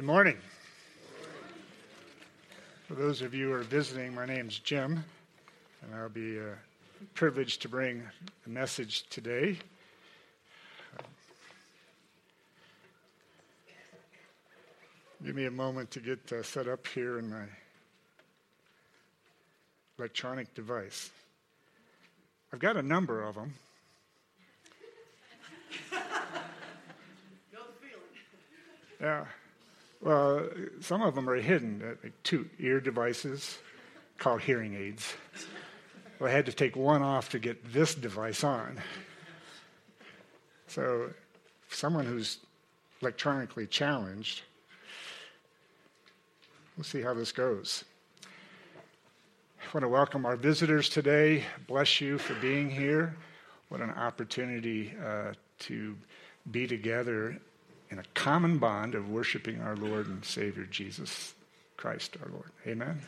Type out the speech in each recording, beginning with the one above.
Good morning. For those of you who are visiting, my name's Jim, and I'll be uh, privileged to bring a message today. Give me a moment to get uh, set up here in my electronic device. I've got a number of them. Yeah. Well, some of them are hidden, uh, like two ear devices called hearing aids. Well, I had to take one off to get this device on. So, someone who's electronically challenged, we'll see how this goes. I want to welcome our visitors today. Bless you for being here. What an opportunity uh, to be together in a common bond of worshiping our Lord and Savior Jesus Christ, our Lord. Amen?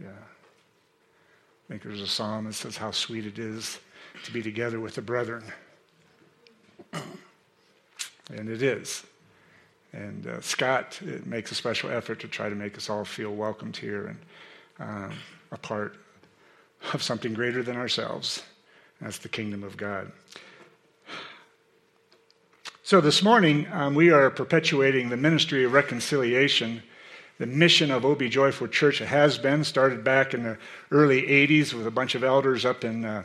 Yeah. I think there's a psalm that says how sweet it is to be together with the brethren. and it is. And uh, Scott makes a special effort to try to make us all feel welcomed here and um, a part of something greater than ourselves. That's the kingdom of God. So this morning, um, we are perpetuating the ministry of reconciliation. The mission of OB Joyful Church has been started back in the early 80s with a bunch of elders up in uh,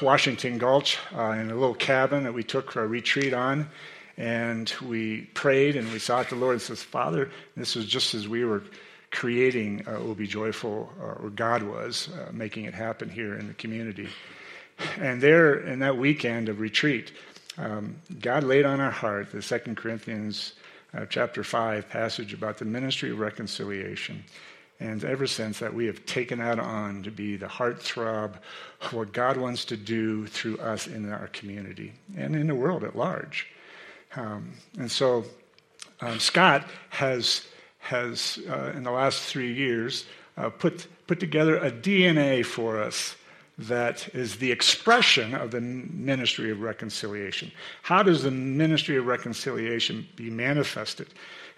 Washington Gulch uh, in a little cabin that we took for a retreat on. And we prayed and we sought the Lord and says, Father, this was just as we were creating uh, OB Joyful, uh, or God was uh, making it happen here in the community. And there, in that weekend of retreat, um, God laid on our heart the Second Corinthians uh, chapter 5 passage about the ministry of reconciliation. And ever since that, we have taken that on to be the heartthrob of what God wants to do through us in our community and in the world at large. Um, and so um, Scott has, has uh, in the last three years, uh, put, put together a DNA for us that is the expression of the ministry of reconciliation. How does the ministry of reconciliation be manifested?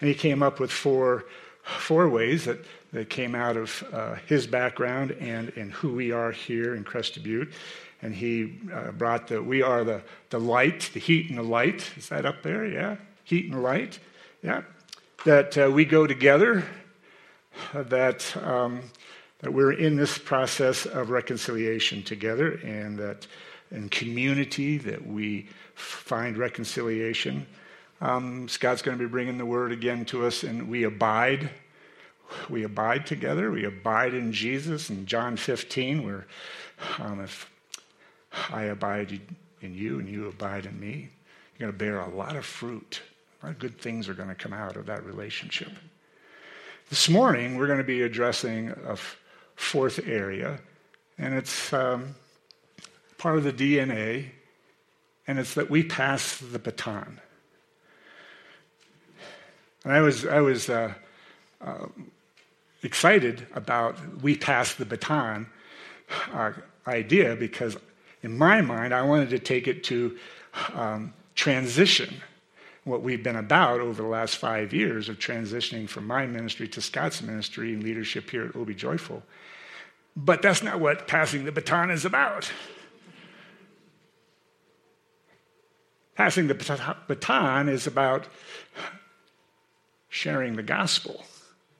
And he came up with four, four ways that, that came out of uh, his background and, and who we are here in Crested Butte. And he uh, brought the, we are the, the light, the heat and the light. Is that up there? Yeah. Heat and light. Yeah. That uh, we go together. that um, that we're in this process of reconciliation together and that in community that we find reconciliation. Um, Scott's going to be bringing the word again to us, and we abide. We abide together. We abide in Jesus. In John 15, where um, if I abide in you and you abide in me, you're going to bear a lot of fruit. A lot of good things are going to come out of that relationship. This morning, we're going to be addressing a fourth area, and it's um, part of the DNA, and it's that we pass the baton. And I was, I was uh, uh, excited about we pass the baton uh, idea because in my mind, I wanted to take it to um, transition what we've been about over the last five years of transitioning from my ministry to Scott's ministry and leadership here at OB Joyful. But that's not what passing the baton is about. Passing the baton is about sharing the gospel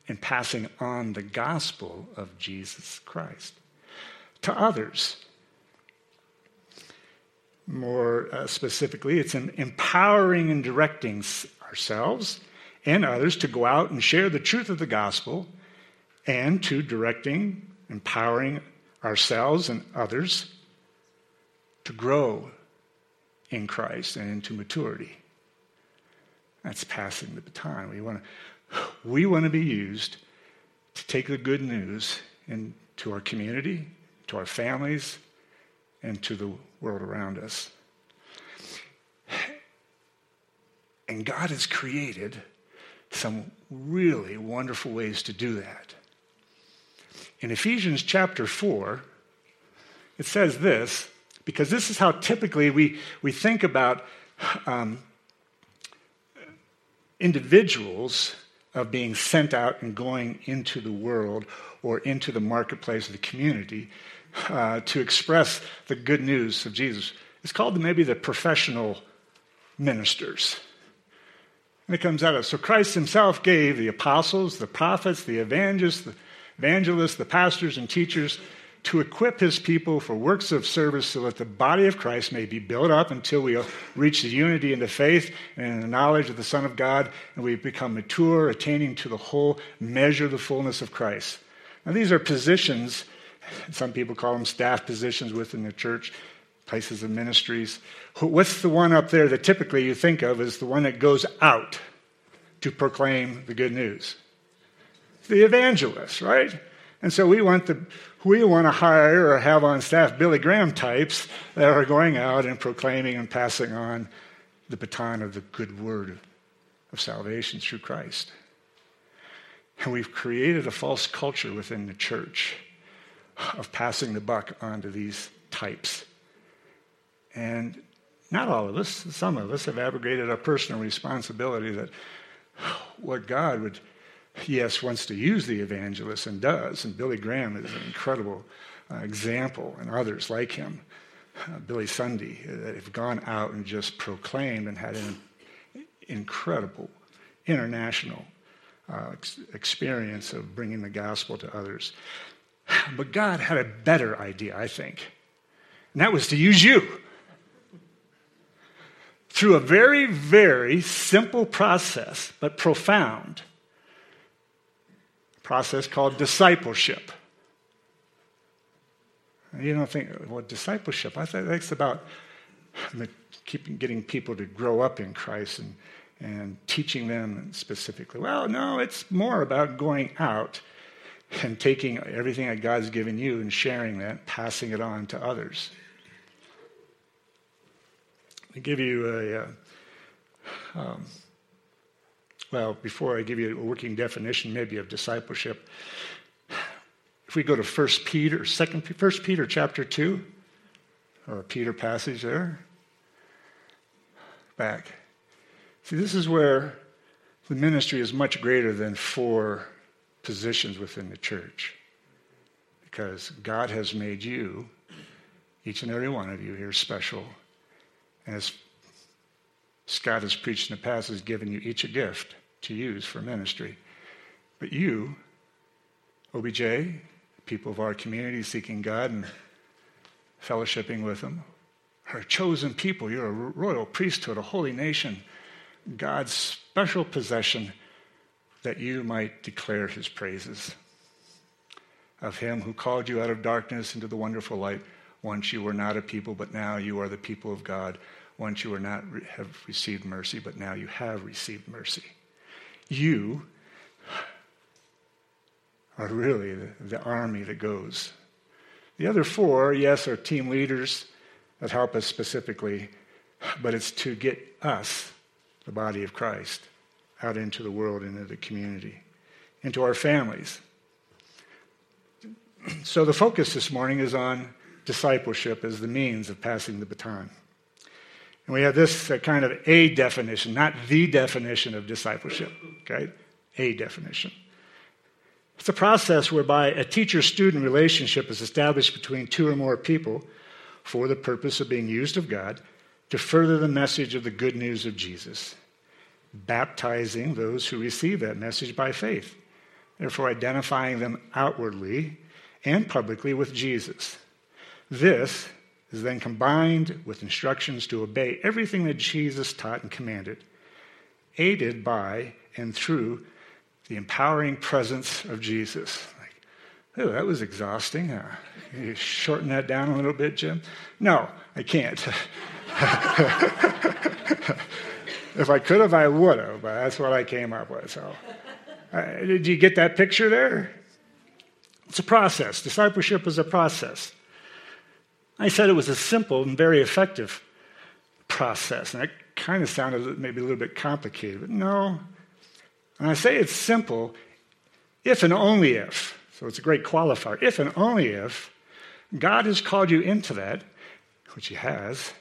and passing on the gospel of Jesus Christ to others. More uh, specifically, it's empowering and directing ourselves and others to go out and share the truth of the gospel and to directing empowering ourselves and others to grow in Christ and into maturity. That's passing the baton. We want to, we want to be used to take the good news into our community, to our families, and to the world around us. And God has created some really wonderful ways to do that. In Ephesians chapter 4, it says this, because this is how typically we, we think about um, individuals of being sent out and going into the world or into the marketplace of the community uh, to express the good news of Jesus. It's called maybe the professional ministers. And it comes out of so Christ himself gave the apostles, the prophets, the evangelists, the evangelists, the pastors and teachers to equip his people for works of service so that the body of Christ may be built up until we reach the unity in the faith and in the knowledge of the Son of God and we become mature, attaining to the whole measure of the fullness of Christ. Now, these are positions, some people call them staff positions within the church, places of ministries. What's the one up there that typically you think of as the one that goes out to proclaim the good news? The evangelist, right? And so we want the we want to hire or have on staff Billy Graham types that are going out and proclaiming and passing on the baton of the good word of salvation through Christ. And we've created a false culture within the church of passing the buck on to these types. And not all of us, some of us have abrogated our personal responsibility that what God would yes, wants to use the evangelist and does. And Billy Graham is an incredible uh, example, and others like him. Uh, Billy Sunday, uh, that have gone out and just proclaimed and had an incredible international uh, ex- experience of bringing the gospel to others. But God had a better idea, I think, and that was to use you. Through a very, very simple process, but profound process called discipleship. You don't think, well, discipleship, I think that's about keeping, getting people to grow up in Christ and, and teaching them specifically. Well, no, it's more about going out and taking everything that God's given you and sharing that, passing it on to others. I give you a, uh, um, well, before I give you a working definition, maybe of discipleship, if we go to 1 Peter, 2nd, 1 Peter chapter 2, or a Peter passage there, back. See, this is where the ministry is much greater than four positions within the church. Because God has made you, each and every one of you here, special. And as Scott has preached in the past, has given you each a gift to use for ministry. But you, OBJ, people of our community seeking God and fellowshipping with Him, are a chosen people. You're a royal priesthood, a holy nation, God's special possession that you might declare His praises. Of Him who called you out of darkness into the wonderful light. Once you were not a people, but now you are the people of God. Once you were not have received mercy, but now you have received mercy. You are really the, the army that goes. The other four, yes, are team leaders that help us specifically, but it's to get us, the body of Christ, out into the world, into the community, into our families. So the focus this morning is on discipleship as the means of passing the baton. And we have this uh, kind of a definition, not the definition of discipleship, okay? A definition. It's a process whereby a teacher student relationship is established between two or more people for the purpose of being used of God to further the message of the good news of Jesus, baptizing those who receive that message by faith, therefore identifying them outwardly and publicly with Jesus. This is then combined with instructions to obey everything that Jesus taught and commanded, aided by and through the empowering presence of Jesus. Like, oh, that was exhausting. Uh, can you shorten that down a little bit, Jim? No, I can't. if I could have, I would have, but that's what I came up with. So, uh, did you get that picture there? It's a process. Discipleship is a process. I said it was a simple and very effective process. And it kind of sounded maybe a little bit complicated, but no. And I say it's simple if and only if, so it's a great qualifier, if and only if God has called you into that, which He has,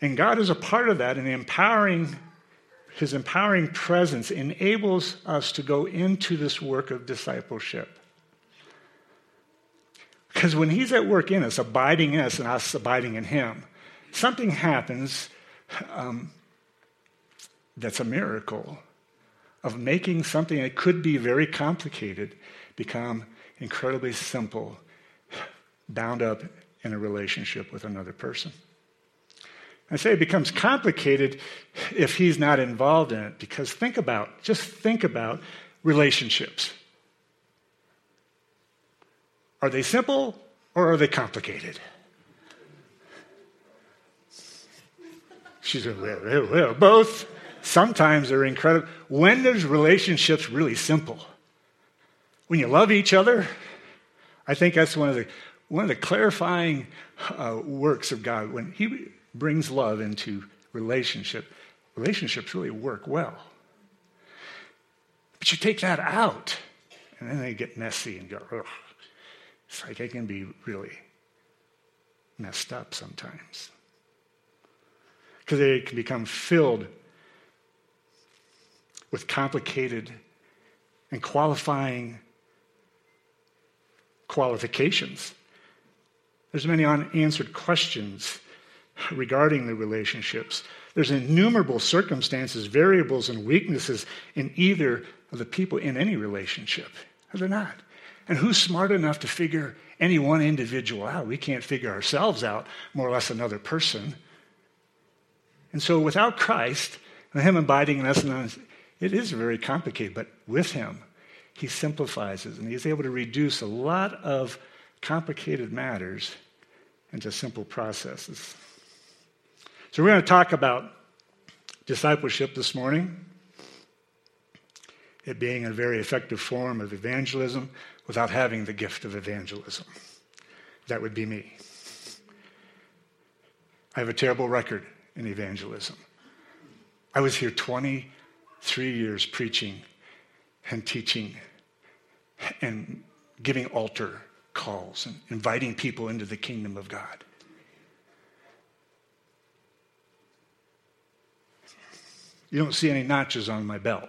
and God is a part of that in empowering his empowering presence enables us to go into this work of discipleship. Because when he's at work in us, abiding in us, and us abiding in him, something happens um, that's a miracle of making something that could be very complicated become incredibly simple, bound up in a relationship with another person. I say it becomes complicated if he's not involved in it because think about, just think about relationships. Are they simple or are they complicated? She said, well, well, well, both. Sometimes they're incredible. When does relationships really simple? When you love each other? I think that's one of the, one of the clarifying uh, works of God. When He brings love into relationship, relationships really work well. But you take that out, and then they get messy and go, ugh. It's like it can be really messed up sometimes. Because they can become filled with complicated and qualifying qualifications. There's many unanswered questions regarding the relationships. There's innumerable circumstances, variables, and weaknesses in either of the people in any relationship. Are not? And who's smart enough to figure any one individual out? We can't figure ourselves out, more or less another person. And so without Christ, and Him abiding in us, it is very complicated, but with Him, He simplifies and He's able to reduce a lot of complicated matters into simple processes. So we're going to talk about discipleship this morning, it being a very effective form of evangelism without having the gift of evangelism. That would be me. I have a terrible record in evangelism. I was here 23 years preaching and teaching and giving altar calls and inviting people into the kingdom of God. You don't see any notches on my belt.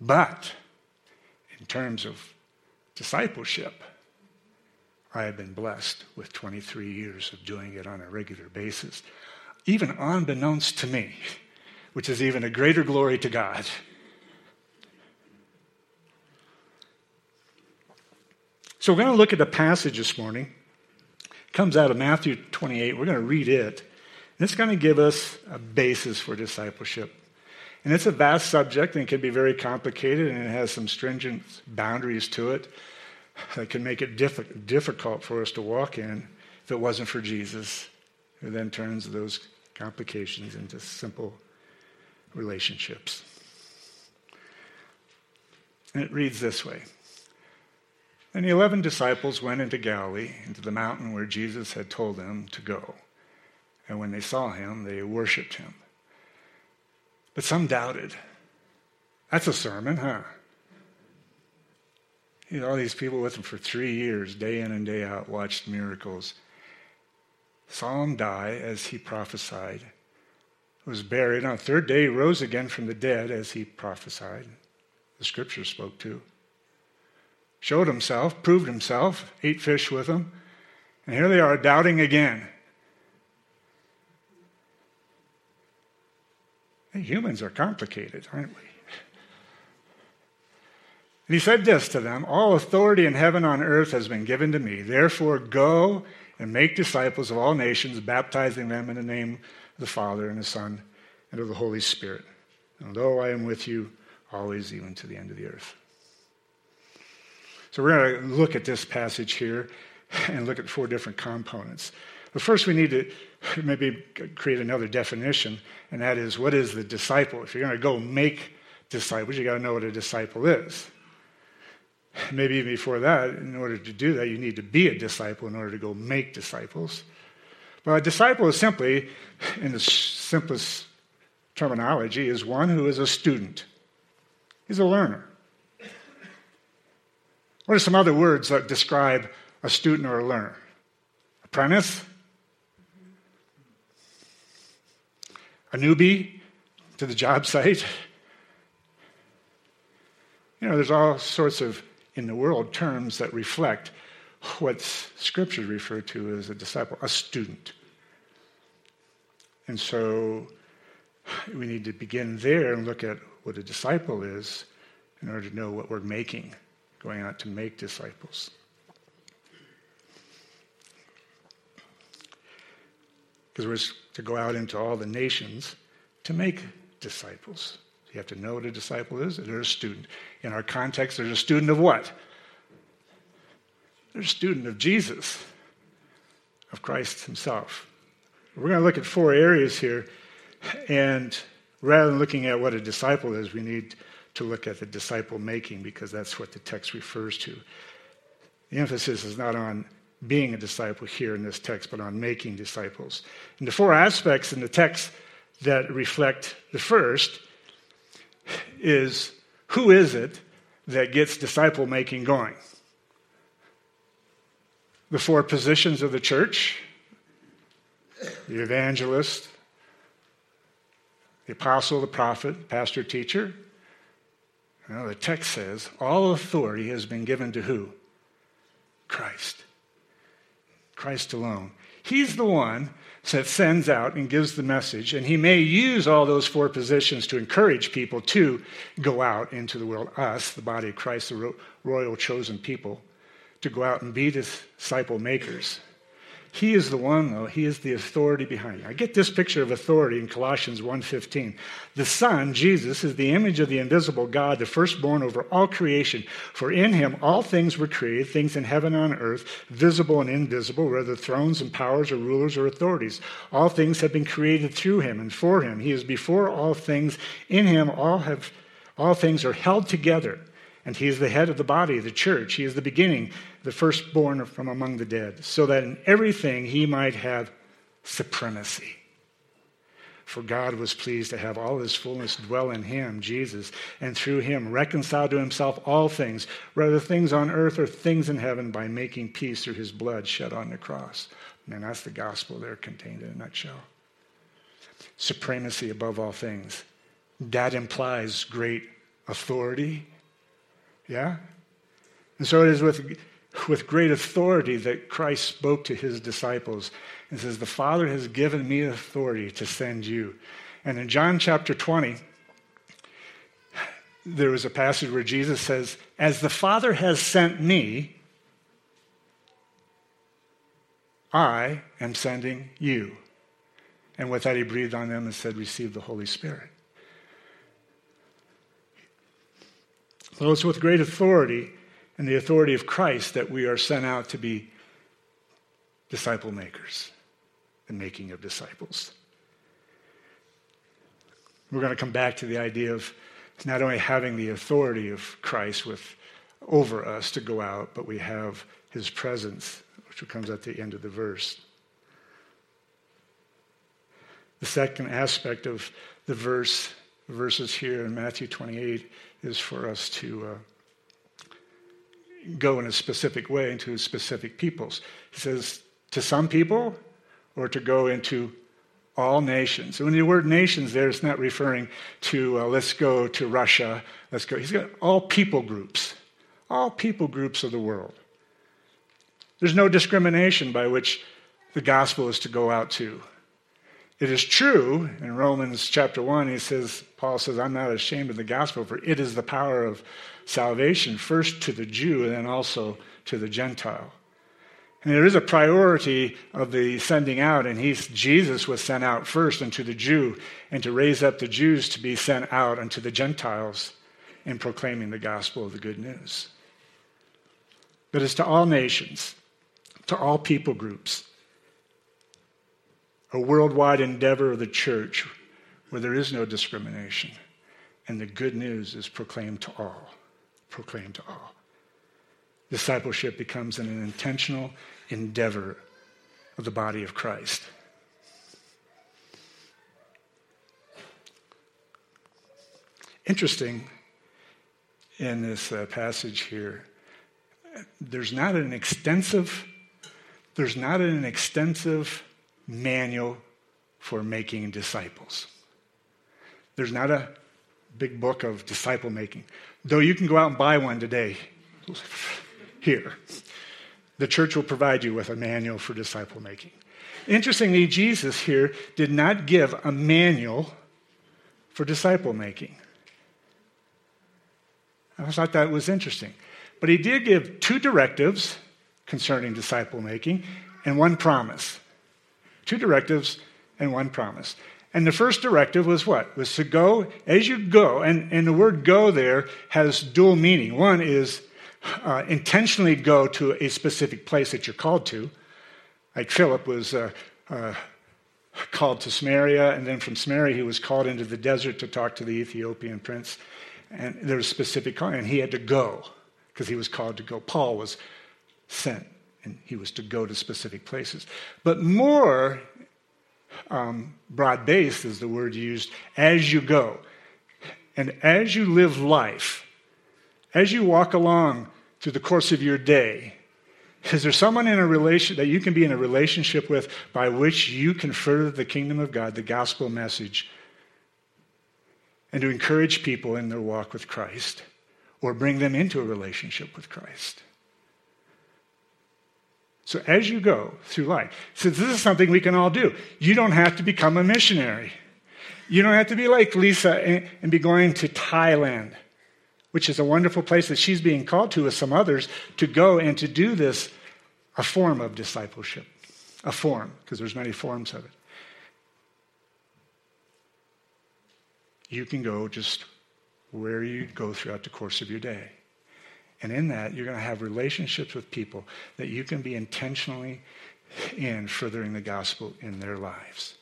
But in terms of discipleship, I have been blessed with 23 years of doing it on a regular basis, even unbeknownst to me, which is even a greater glory to God. So we're going to look at a passage this morning. Comes out of Matthew 28. We're going to read it. And it's going to give us a basis for discipleship. And it's a vast subject and it can be very complicated and it has some stringent boundaries to it that can make it diff- difficult for us to walk in if it wasn't for Jesus, who then turns those complications into simple relationships. And it reads this way And the eleven disciples went into Galilee, into the mountain where Jesus had told them to go. And when they saw him, they worshiped him. But some doubted. That's a sermon, huh? You know, all these people with him for three years, day in and day out, watched miracles. Saw him die as he prophesied. Was buried. On the third day, he rose again from the dead as he prophesied. The scripture spoke to. Showed himself, proved himself, ate fish with them. And here they are doubting again. Humans are complicated, aren't we? And he said this to them All authority in heaven and on earth has been given to me. Therefore, go and make disciples of all nations, baptizing them in the name of the Father and the Son and of the Holy Spirit. And lo, I am with you always, even to the end of the earth. So we're going to look at this passage here and look at four different components. But first, we need to maybe create another definition, and that is what is the disciple? If you're going to go make disciples, you got to know what a disciple is. Maybe even before that, in order to do that, you need to be a disciple in order to go make disciples. But a disciple is simply, in the simplest terminology, is one who is a student. He's a learner. What are some other words that describe a student or a learner? Apprentice, a newbie to the job site. You know, there's all sorts of, in the world, terms that reflect what Scripture refer to as a disciple, a student. And so we need to begin there and look at what a disciple is in order to know what we're making, going out to make disciples. Because we're to go out into all the nations to make disciples. You have to know what a disciple is. They're a student. In our context, they're a student of what? They're a student of Jesus, of Christ Himself. We're going to look at four areas here, and rather than looking at what a disciple is, we need to look at the disciple making because that's what the text refers to. The emphasis is not on being a disciple here in this text, but on making disciples. And the four aspects in the text that reflect the first is who is it that gets disciple making going? The four positions of the church the evangelist, the apostle, the prophet, pastor, teacher. Well, the text says all authority has been given to who? Christ. Christ alone. He's the one that sends out and gives the message, and he may use all those four positions to encourage people to go out into the world, us, the body of Christ, the royal chosen people, to go out and be disciple makers. He is the one, though, he is the authority behind it. I get this picture of authority in Colossians 1:15. The Son, Jesus, is the image of the invisible God, the firstborn over all creation. For in him all things were created, things in heaven and on earth, visible and invisible, whether thrones and powers or rulers or authorities. All things have been created through him and for him. He is before all things. In him all have all things are held together. And he is the head of the body, the church. He is the beginning, the firstborn from among the dead, so that in everything he might have supremacy. For God was pleased to have all his fullness dwell in him, Jesus, and through him reconcile to himself all things, whether things on earth or things in heaven, by making peace through his blood shed on the cross. And that's the gospel there contained in a nutshell. Supremacy above all things. That implies great authority yeah? And so it is with, with great authority that Christ spoke to his disciples and says, The Father has given me authority to send you. And in John chapter 20, there was a passage where Jesus says, As the Father has sent me, I am sending you. And with that, he breathed on them and said, Receive the Holy Spirit. So it's with great authority and the authority of Christ that we are sent out to be disciple makers, the making of disciples. We're going to come back to the idea of not only having the authority of Christ with, over us to go out, but we have his presence, which comes at the end of the verse. The second aspect of the verse, verses here in Matthew 28 is for us to uh, go in a specific way into specific peoples. He says, to some people, or to go into all nations. And when the word nations there, it's not referring to uh, let's go to Russia, let's go. He's got all people groups, all people groups of the world. There's no discrimination by which the gospel is to go out to. It is true in Romans chapter 1, he says, Paul says, I'm not ashamed of the gospel, for it is the power of salvation, first to the Jew and then also to the Gentile. And there is a priority of the sending out, and he's, Jesus was sent out first unto the Jew, and to raise up the Jews to be sent out unto the Gentiles in proclaiming the gospel of the good news. But it's to all nations, to all people groups a worldwide endeavor of the church where there is no discrimination and the good news is proclaimed to all. Proclaimed to all. Discipleship becomes an intentional endeavor of the body of Christ. Interesting in this uh, passage here, there's not an extensive, there's not an extensive manual for making disciples. There's not a big book of disciple making, though you can go out and buy one today here. The church will provide you with a manual for disciple making. Interestingly, Jesus here did not give a manual for disciple making. I thought that was interesting. But he did give two directives concerning disciple making and one promise. Two directives and one promise. And the first directive was what? Was to go as you go. And, and the word go there has dual meaning. One is uh, intentionally go to a specific place that you're called to. Like Philip was uh, uh, called to Samaria, and then from Samaria he was called into the desert to talk to the Ethiopian prince. And there was specific call, and he had to go because he was called to go. Paul was sent, and he was to go to specific places. But more um, broad based is the word used as you go. And as you live life, as you walk along through the course of your day, is there someone in a relation that you can be in a relationship with by which you can further the kingdom of God, the gospel message, and to encourage people in their walk with Christ or bring them into a relationship with Christ? So as you go through life, since this is something we can all do, you don't have to become a missionary. You don't have to be like Lisa and, be going to Thailand, which is a wonderful place that she's being called to with some others to go and to do this, a form of discipleship. A form, because there's many forms of it. You can go just where you go throughout the course of your day. And in that, you're going to have relationships with people that you can be intentionally in furthering the gospel in their lives.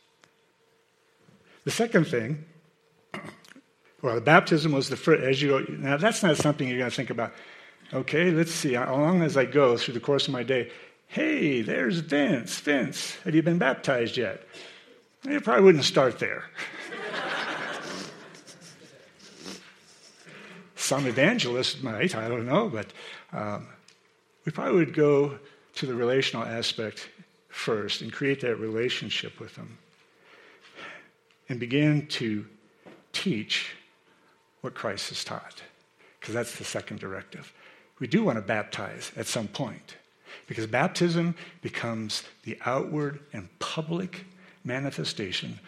The second thing, well, the baptism was the first, as you, go, now that's not something you're going to think about. Okay, let's see, how long as I go through the course of my day, hey, there's Vince. Vince, have you been baptized yet? You probably wouldn't start there. Some evangelists might, I don't know, but um, we probably would go to the relational aspect first and create that relationship with them and begin to teach what Christ has taught, because that's the second directive. We do want to baptize at some point, because baptism becomes the outward and public manifestation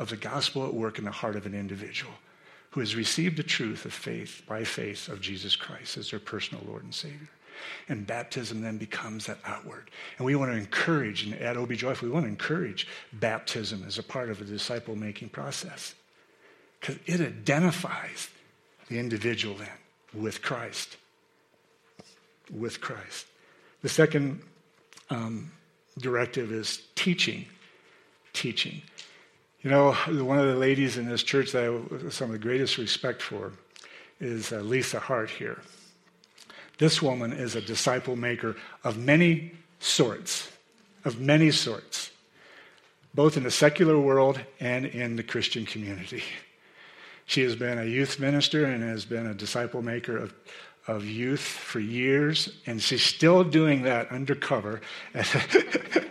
of the gospel at work in the heart of an individual who has received the truth of faith by faith of Jesus Christ as their personal Lord and Savior. And baptism then becomes that outward. And we want to encourage, and at OB Joyful, we want to encourage baptism as a part of a disciple making process. Because it identifies the individual then with Christ. With Christ. The second um, directive is teaching. Teaching. You know, one of the ladies in this church that I have some of the greatest respect for is uh, Lisa Hart here. This woman is a disciple maker of many sorts, of many sorts, both in the secular world and in the Christian community. She has been a youth minister and has been a disciple maker of, of youth for years, and she's still doing that undercover at,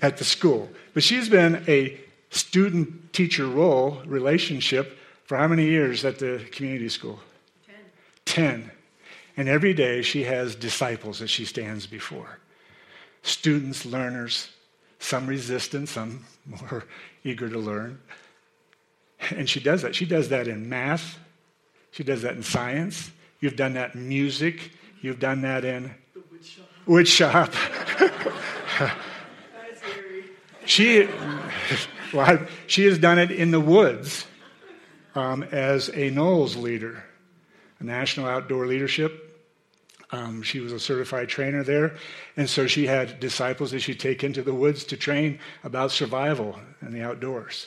at the school. But she's been a student teacher role relationship for how many years at the community school? Ten. Ten. And every day she has disciples that she stands before students, learners, some resistant, some more eager to learn. And she does that. She does that in math, she does that in science. You've done that in music, you've done that in wood shop. Wood shop. she well, she has done it in the woods um, as a NOLS leader, a National Outdoor Leadership. Um, she was a certified trainer there, and so she had disciples that she'd take into the woods to train about survival in the outdoors.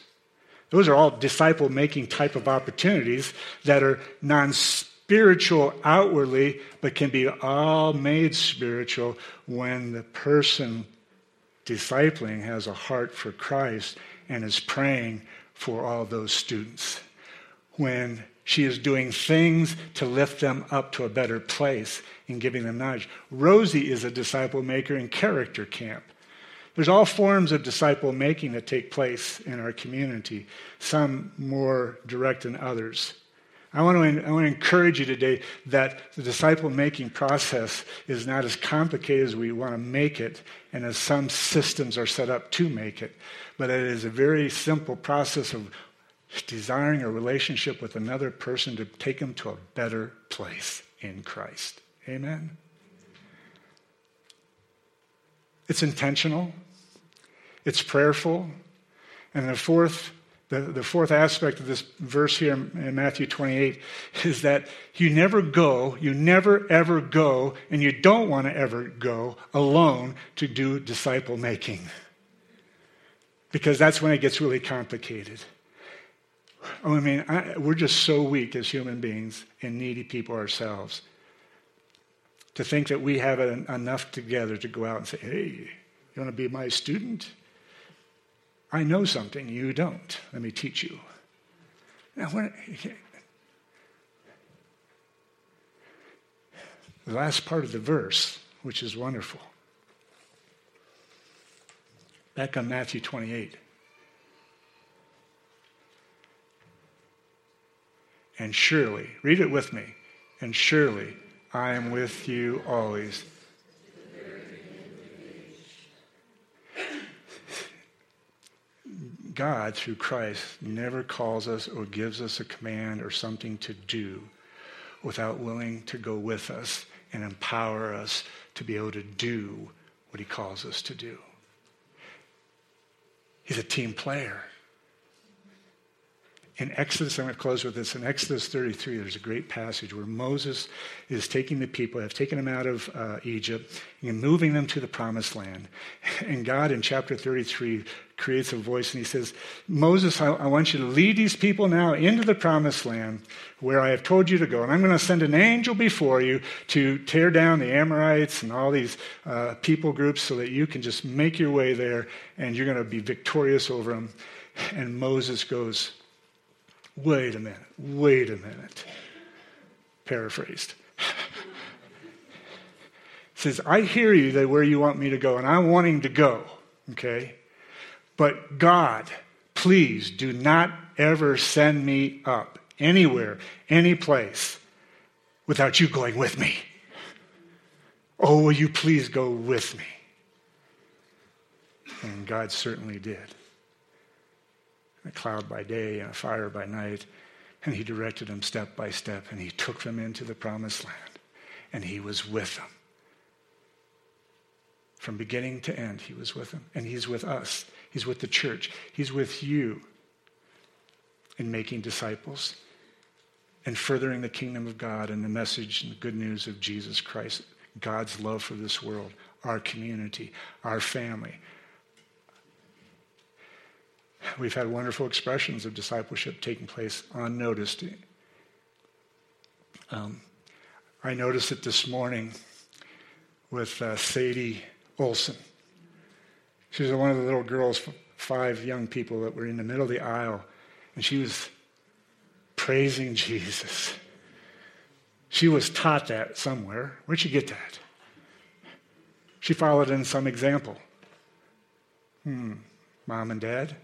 Those are all disciple making type of opportunities that are non spiritual outwardly, but can be all made spiritual when the person discipling has a heart for Christ and is praying for all those students. When she is doing things to lift them up to a better place and giving them knowledge. Rosie is a disciple maker in character camp. There's all forms of disciple making that take place in our community, some more direct than others. I want, to, I want to encourage you today that the disciple making process is not as complicated as we want to make it, and as some systems are set up to make it, but it is a very simple process of desiring a relationship with another person to take them to a better place in Christ. Amen. It's intentional. It's prayerful. And the fourth, the, the fourth aspect of this verse here in Matthew 28 is that you never go, you never ever go, and you don't want to ever go alone to do disciple making. Because that's when it gets really complicated. Oh, I mean, I, we're just so weak as human beings and needy people ourselves to think that we have enough together to go out and say, hey, you want to be my student? I know something you don't. Let me teach you. Now, when, the last part of the verse, which is wonderful, back on Matthew 28. And surely, read it with me, and surely I am with you always God, through Christ, never calls us or gives us a command or something to do without willing to go with us and empower us to be able to do what he calls us to do. He's a team player. In Exodus, I'm going to close with this. In Exodus 33, there's a great passage where Moses is taking the people, have taken them out of uh, Egypt, and moving them to the promised land. And God, in chapter 33, creates a voice and he says, Moses, I, I want you to lead these people now into the promised land where I have told you to go. And I'm going to send an angel before you to tear down the Amorites and all these uh, people groups so that you can just make your way there and you're going to be victorious over them. And Moses goes, Wait a minute, wait a minute. Paraphrased. says, I hear you that where you want me to go, and I'm wanting to go, okay? But God, please do not ever send me up anywhere, any place, without you going with me. Oh, will you please go with me? And God certainly did a cloud by day and a fire by night. And he directed them step by step, and he took them into the promised land, and he was with them. From beginning to end, he was with them. And he's with us. He's with the church. He's with you in making disciples and furthering the kingdom of God and the message and the good news of Jesus Christ, God's love for this world, our community, our family, We've had wonderful expressions of discipleship taking place unnoticed. Um, I noticed it this morning with uh, Sadie Olson. She was one of the little girls, five young people that were in the middle of the aisle, and she was praising Jesus. She was taught that somewhere. Where'd she get that? She followed in some example. Hmm, mom and dad?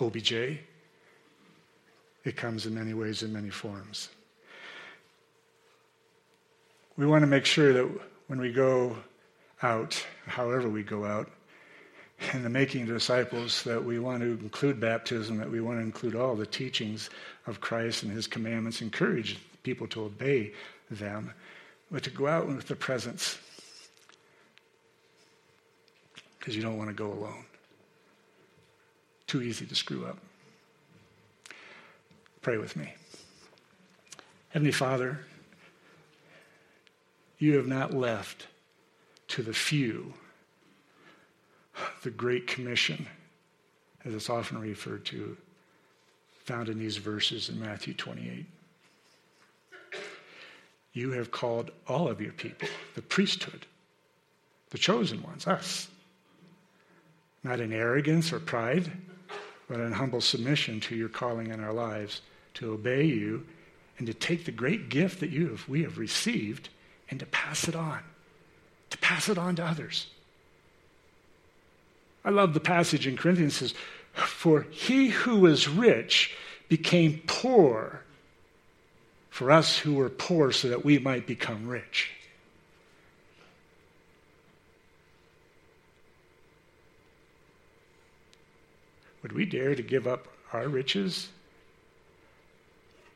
OBJ. It comes in many ways, in many forms. We want to make sure that when we go out, however we go out, in the making of disciples, that we want to include baptism, that we want to include all the teachings of Christ and his commandments, encourage people to obey them, but to go out with the presence because you don't want to go alone too easy to screw up. Pray with me. Heavenly Father, you have not left to the few the Great Commission, as it's often referred to, found in these verses in Matthew 28. You have called all of your people, the priesthood, the chosen ones, us, not in arrogance or pride, but in humble submission to your calling in our lives to obey you and to take the great gift that you have, we have received and to pass it on, to pass it on to others. I love the passage in Corinthians says, For he who is rich became poor for us who were poor so that we might become rich. Would we dare to give up our riches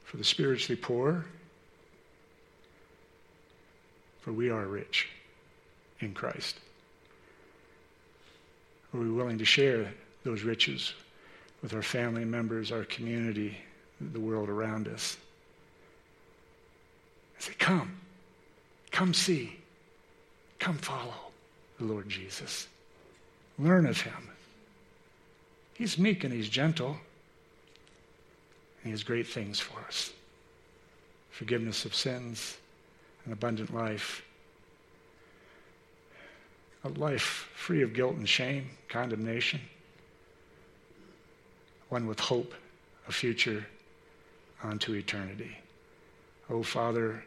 for the spiritually poor? For we are rich in Christ. Are we willing to share those riches with our family members, our community, the world around us? I say, Come, come see, come follow the Lord Jesus. Learn of him. He's meek and he's gentle. And he has great things for us forgiveness of sins, an abundant life, a life free of guilt and shame, condemnation, one with hope, a future unto eternity. Oh, Father,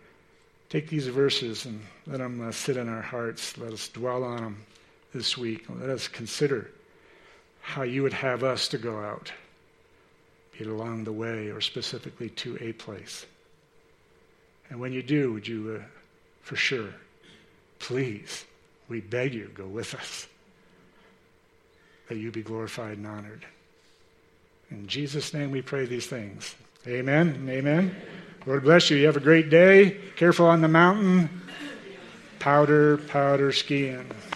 take these verses and let them uh, sit in our hearts. Let us dwell on them this week. Let us consider how you would have us to go out, be it along the way or specifically to a place. And when you do, would you, uh, for sure, please, we beg you, go with us, that you be glorified and honored. In Jesus' name we pray these things. Amen amen. Lord bless you. You have a great day. Careful on the mountain. Powder, powder skiing.